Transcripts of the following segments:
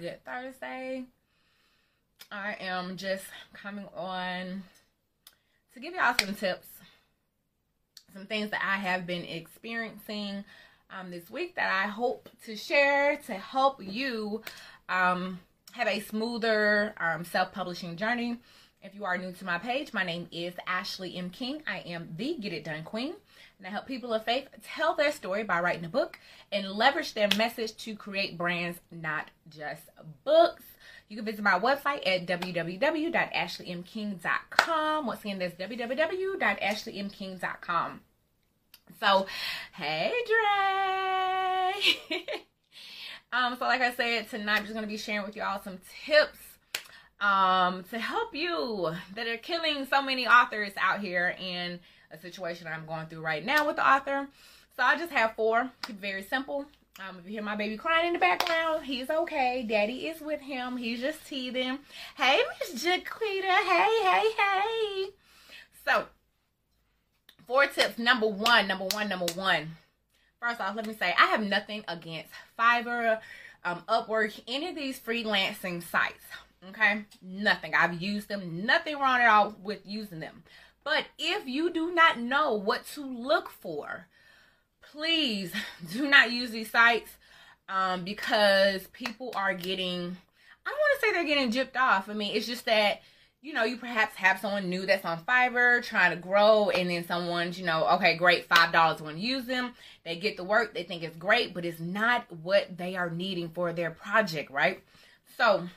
good Thursday. I am just coming on to give y'all some tips, some things that I have been experiencing um, this week that I hope to share to help you um, have a smoother um, self publishing journey. If you are new to my page, my name is Ashley M. King. I am the Get It Done Queen, and I help people of faith tell their story by writing a book and leverage their message to create brands, not just books. You can visit my website at www.ashleymking.com. Once again, that's www.ashleymking.com. So, hey, Dre. um, so like I said, tonight I'm just gonna be sharing with y'all some tips um to help you that are killing so many authors out here in a situation I'm going through right now with the author. So I just have four. Very simple. Um, if you hear my baby crying in the background, he's okay. Daddy is with him. He's just teething. Hey, Miss Jaquita. Hey, hey, hey. So, four tips. Number one, number one, number one. First off, let me say I have nothing against Fiverr, um, Upwork, any of these freelancing sites. Okay, nothing. I've used them. Nothing wrong at all with using them. But if you do not know what to look for, please do not use these sites um, because people are getting, I don't want to say they're getting gypped off. I mean, it's just that, you know, you perhaps have someone new that's on Fiverr trying to grow, and then someone's, you know, okay, great, $5 want to use them. They get the work, they think it's great, but it's not what they are needing for their project, right? So,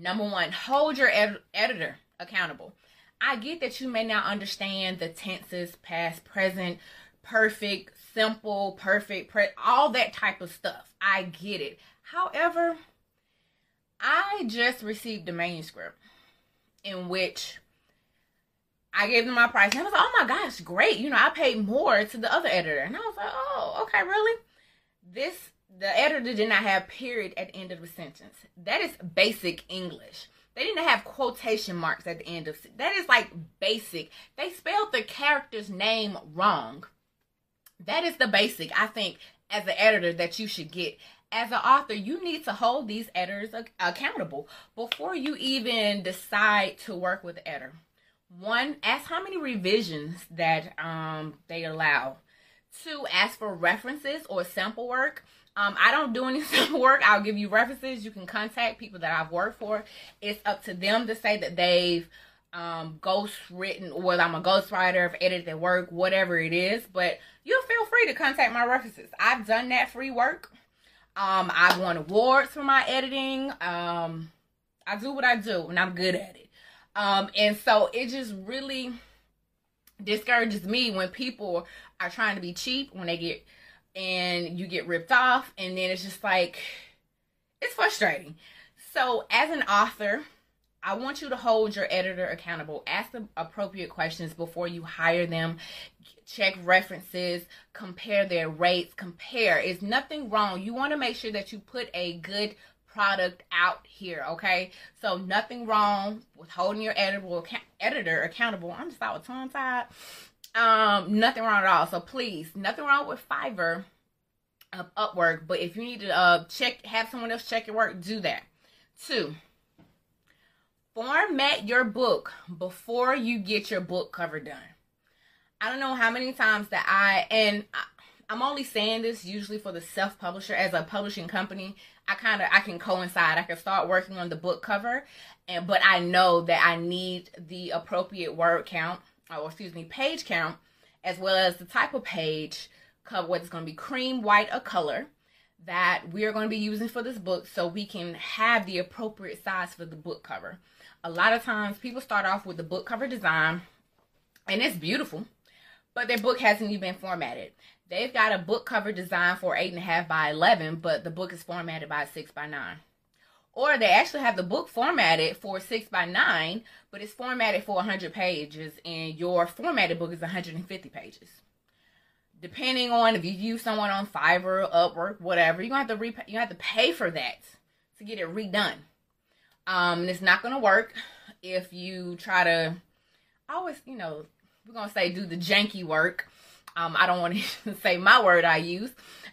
number one, hold your ed- editor accountable. I get that you may not understand the tenses, past, present, perfect, simple, perfect, pre- all that type of stuff. I get it. However, I just received a manuscript in which I gave them my price. And I was like, oh my gosh, great. You know, I paid more to the other editor. And I was like, oh, okay, really? This, the editor did not have period at the end of the sentence. That is basic English. They didn't have quotation marks at the end of that is like basic. They spelled the character's name wrong. That is the basic I think as an editor that you should get. As an author, you need to hold these editors accountable before you even decide to work with editor. One, ask how many revisions that um, they allow. Two, ask for references or sample work. Um, I don't do any sample work. I'll give you references. You can contact people that I've worked for. It's up to them to say that they've um, ghost written or I'm a ghostwriter, have edited their work, whatever it is. But you'll feel free to contact my references. I've done that free work. Um, I've won awards for my editing. Um, I do what I do and I'm good at it. Um, and so it just really discourages me when people are trying to be cheap when they get and you get ripped off and then it's just like it's frustrating. So as an author i want you to hold your editor accountable. Ask appropriate questions before you hire them. Check references. Compare their rates. Compare. It's nothing wrong. You want to make sure that you put a good product out here okay? So nothing wrong with holding your editor editor accountable. I'm just out with tongue tied um, nothing wrong at all. So please, nothing wrong with Fiverr, uh, Upwork. But if you need to uh check, have someone else check your work, do that. Two, format your book before you get your book cover done. I don't know how many times that I and I, I'm only saying this usually for the self publisher as a publishing company. I kind of I can coincide. I can start working on the book cover, and but I know that I need the appropriate word count or excuse me, page count, as well as the type of page cover, it's going to be cream, white, or color that we're going to be using for this book so we can have the appropriate size for the book cover. A lot of times people start off with the book cover design and it's beautiful, but their book hasn't even been formatted. They've got a book cover design for eight and a half by 11, but the book is formatted by six by nine or they actually have the book formatted for six by nine, but it's formatted for 100 pages, and your formatted book is 150 pages. Depending on if you use someone on Fiverr, Upwork, whatever, you're gonna have to you have to pay for that to get it redone. Um, and it's not gonna work if you try to. Always, you know, we're gonna say do the janky work Um, I don't want to say my word I use.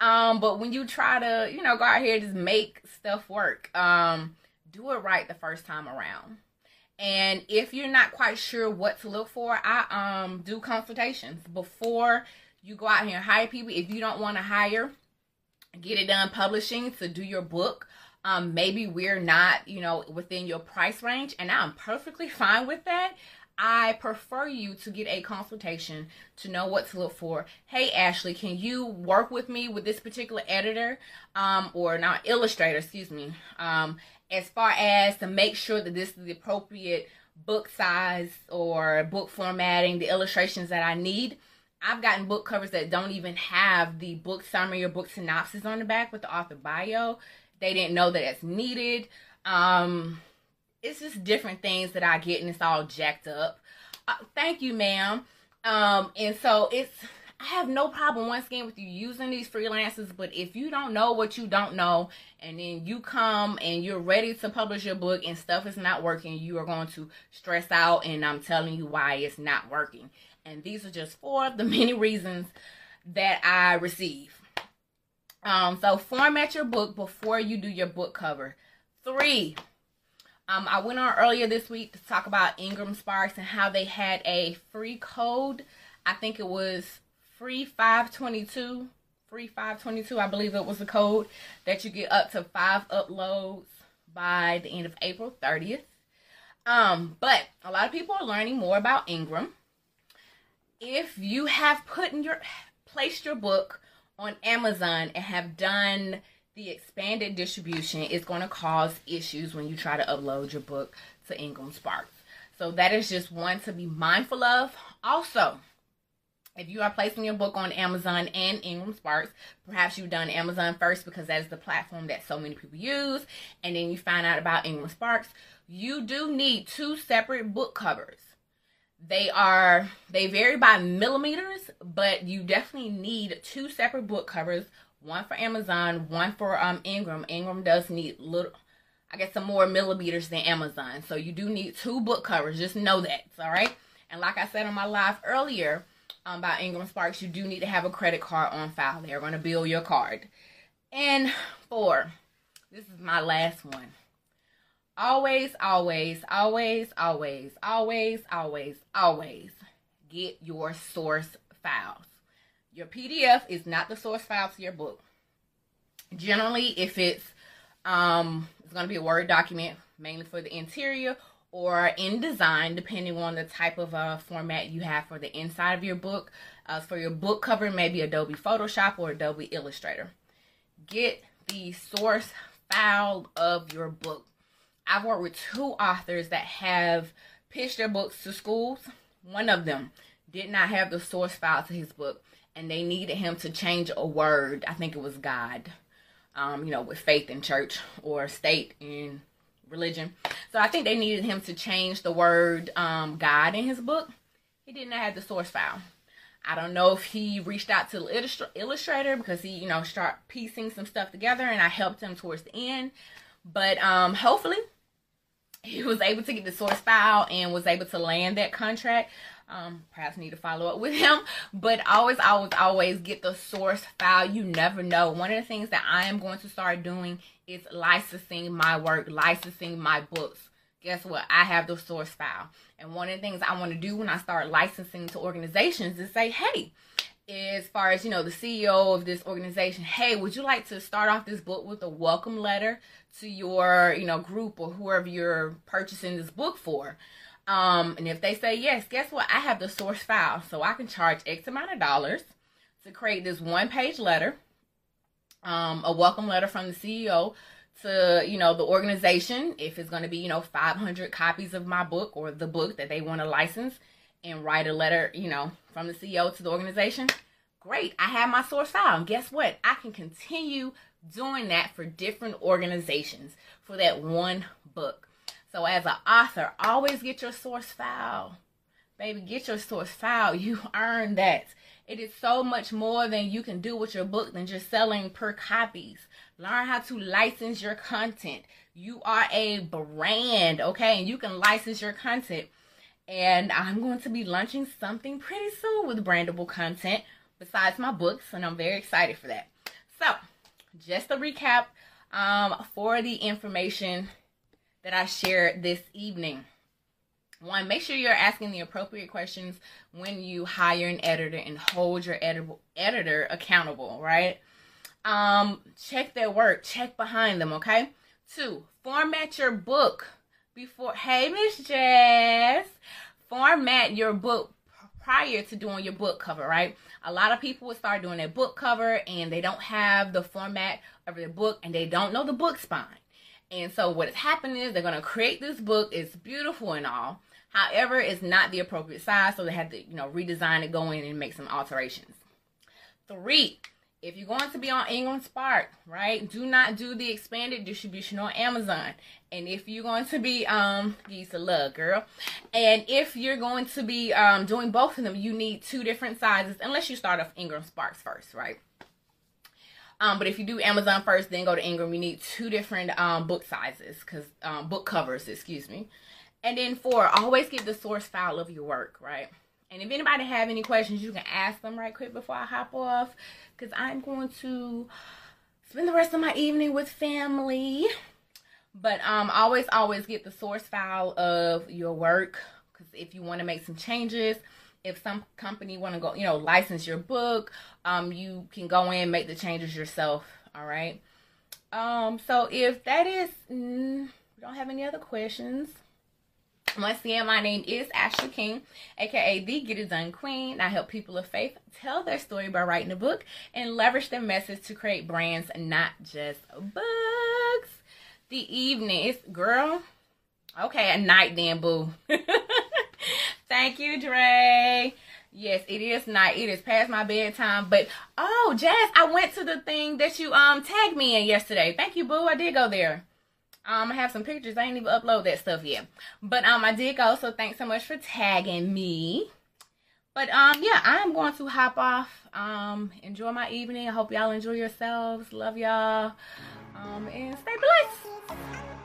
Um, but when you try to, you know, go out here and just make stuff work, um, do it right the first time around. And if you're not quite sure what to look for, I um do consultations before you go out here and hire people. If you don't want to hire, get it done publishing to do your book. Um, maybe we're not, you know, within your price range, and I'm perfectly fine with that. I prefer you to get a consultation to know what to look for. Hey, Ashley, can you work with me with this particular editor, um, or not illustrator, excuse me, um, as far as to make sure that this is the appropriate book size or book formatting, the illustrations that I need. I've gotten book covers that don't even have the book summary or book synopsis on the back with the author bio. They didn't know that it's needed. Um, it's just different things that I get, and it's all jacked up. Uh, thank you, ma'am. Um, and so it's I have no problem once again with you using these freelancers, but if you don't know what you don't know, and then you come and you're ready to publish your book and stuff is not working, you are going to stress out, and I'm telling you why it's not working. And these are just four of the many reasons that I receive. Um, so format your book before you do your book cover. Three, um, I went on earlier this week to talk about Ingram Sparks and how they had a free code. I think it was free 522 free 522 i believe it was the code that you get up to five uploads by the end of april 30th um but a lot of people are learning more about ingram. If you have put in your placed your book on amazon and have done the expanded distribution is going to cause issues when you try to upload your book to ingram sparks so that is just one to be mindful of also if you are placing your book on Amazon and Ingram Sparks, perhaps you've done Amazon first because that is the platform that so many people use, and then you find out about Ingram Sparks, you do need two separate book covers. They are they vary by millimeters, but you definitely need two separate book covers, one for Amazon, one for um Ingram. Ingram does need little I guess some more millimeters than Amazon. So you do need two book covers. Just know that, all right? And like I said on my live earlier, um, by Ingram Sparks, you do need to have a credit card on file. They're going to bill your card. And four, this is my last one. Always, always, always, always, always, always, always get your source files. Your PDF is not the source file to your book. Generally, if it's um, it's going to be a Word document, mainly for the interior or InDesign, depending on the type of uh, format you have for the inside of your book. Uh, for your book cover, maybe Adobe Photoshop or Adobe Illustrator. Get the source file of your book. I've worked with two authors that have pitched their books to schools. One of them did not have the source file to his book, and they needed him to change a word. I think it was God, um, you know, with faith in church or state in religion. So I think they needed him to change the word um, God in his book. He did not have the source file. I don't know if he reached out to the illustrator because he, you know, start piecing some stuff together and I helped him towards the end. But um, hopefully he was able to get the source file and was able to land that contract. Um, perhaps need to follow up with him, but always, always, always get the source file. You never know. One of the things that I am going to start doing is licensing my work, licensing my books. Guess what? I have the source file. And one of the things I want to do when I start licensing to organizations is say, hey, as far as you know the ceo of this organization hey would you like to start off this book with a welcome letter to your you know group or whoever you're purchasing this book for um and if they say yes guess what? I have the source file so i can charge x amount of dollars to create this one page letter um, a welcome letter from the CEO to you know the organization. If it's going to be you know 500 copies of my book or the book that they want to license and write a letter you know from the CEO to the organization great I have my source file. And guess what? I can continue doing that for different organizations for that one book so as an author always get your source file baby get your source file you earn that it is so much more than you can do with your book than just selling per copies. Learn how to license your content. You are a brand, okay? And you can license your content. And I'm going to be launching something pretty soon with brandable content besides my books, and I'm very excited for that. So, just a recap um, for the information that I shared this evening. One, make sure you're asking the appropriate questions when you hire an editor and hold your edi- editor accountable, right? Um, check their work, check behind them, okay? Two, format your book before. Hey, Miss Jazz, format your book prior to doing your book cover, right? A lot of people would start doing their book cover and they don't have the format of their book and they don't know the book spine. And so what is happening is they're going to create this book. It's beautiful and all. However, it's not the appropriate size, so they have to, you know, redesign it, go in and make some alterations. Three, if you're going to be on Ingram Spark, right, do not do the expanded distribution on Amazon. And if you're going to be, um, use the love, girl. And if you're going to be um, doing both of them, you need two different sizes, unless you start off Ingram Sparks first, right? Um, but if you do Amazon first, then go to Ingram, you need two different um, book sizes, because um, book covers, excuse me. And then four, always get the source file of your work, right? And if anybody have any questions, you can ask them right quick before I hop off. Because I'm going to spend the rest of my evening with family. But um, always, always get the source file of your work. Because if you want to make some changes, if some company want to go, you know, license your book, um, you can go in make the changes yourself. All right. Um, so if that is, mm, we don't have any other questions. Once again, my name is Ashley King, aka the Get It Done Queen. I help people of faith tell their story by writing a book and leverage their message to create brands, not just books. The evening is girl. Okay, a night then, boo. Thank you, Dre. Yes, it is night. It is past my bedtime. But oh, Jazz, I went to the thing that you um tagged me in yesterday. Thank you, boo. I did go there. Um, I have some pictures. I ain't even upload that stuff yet. But um, I did go. So thanks so much for tagging me. But um, yeah, I'm going to hop off. Um, enjoy my evening. I hope y'all enjoy yourselves. Love y'all. Um, and stay blessed.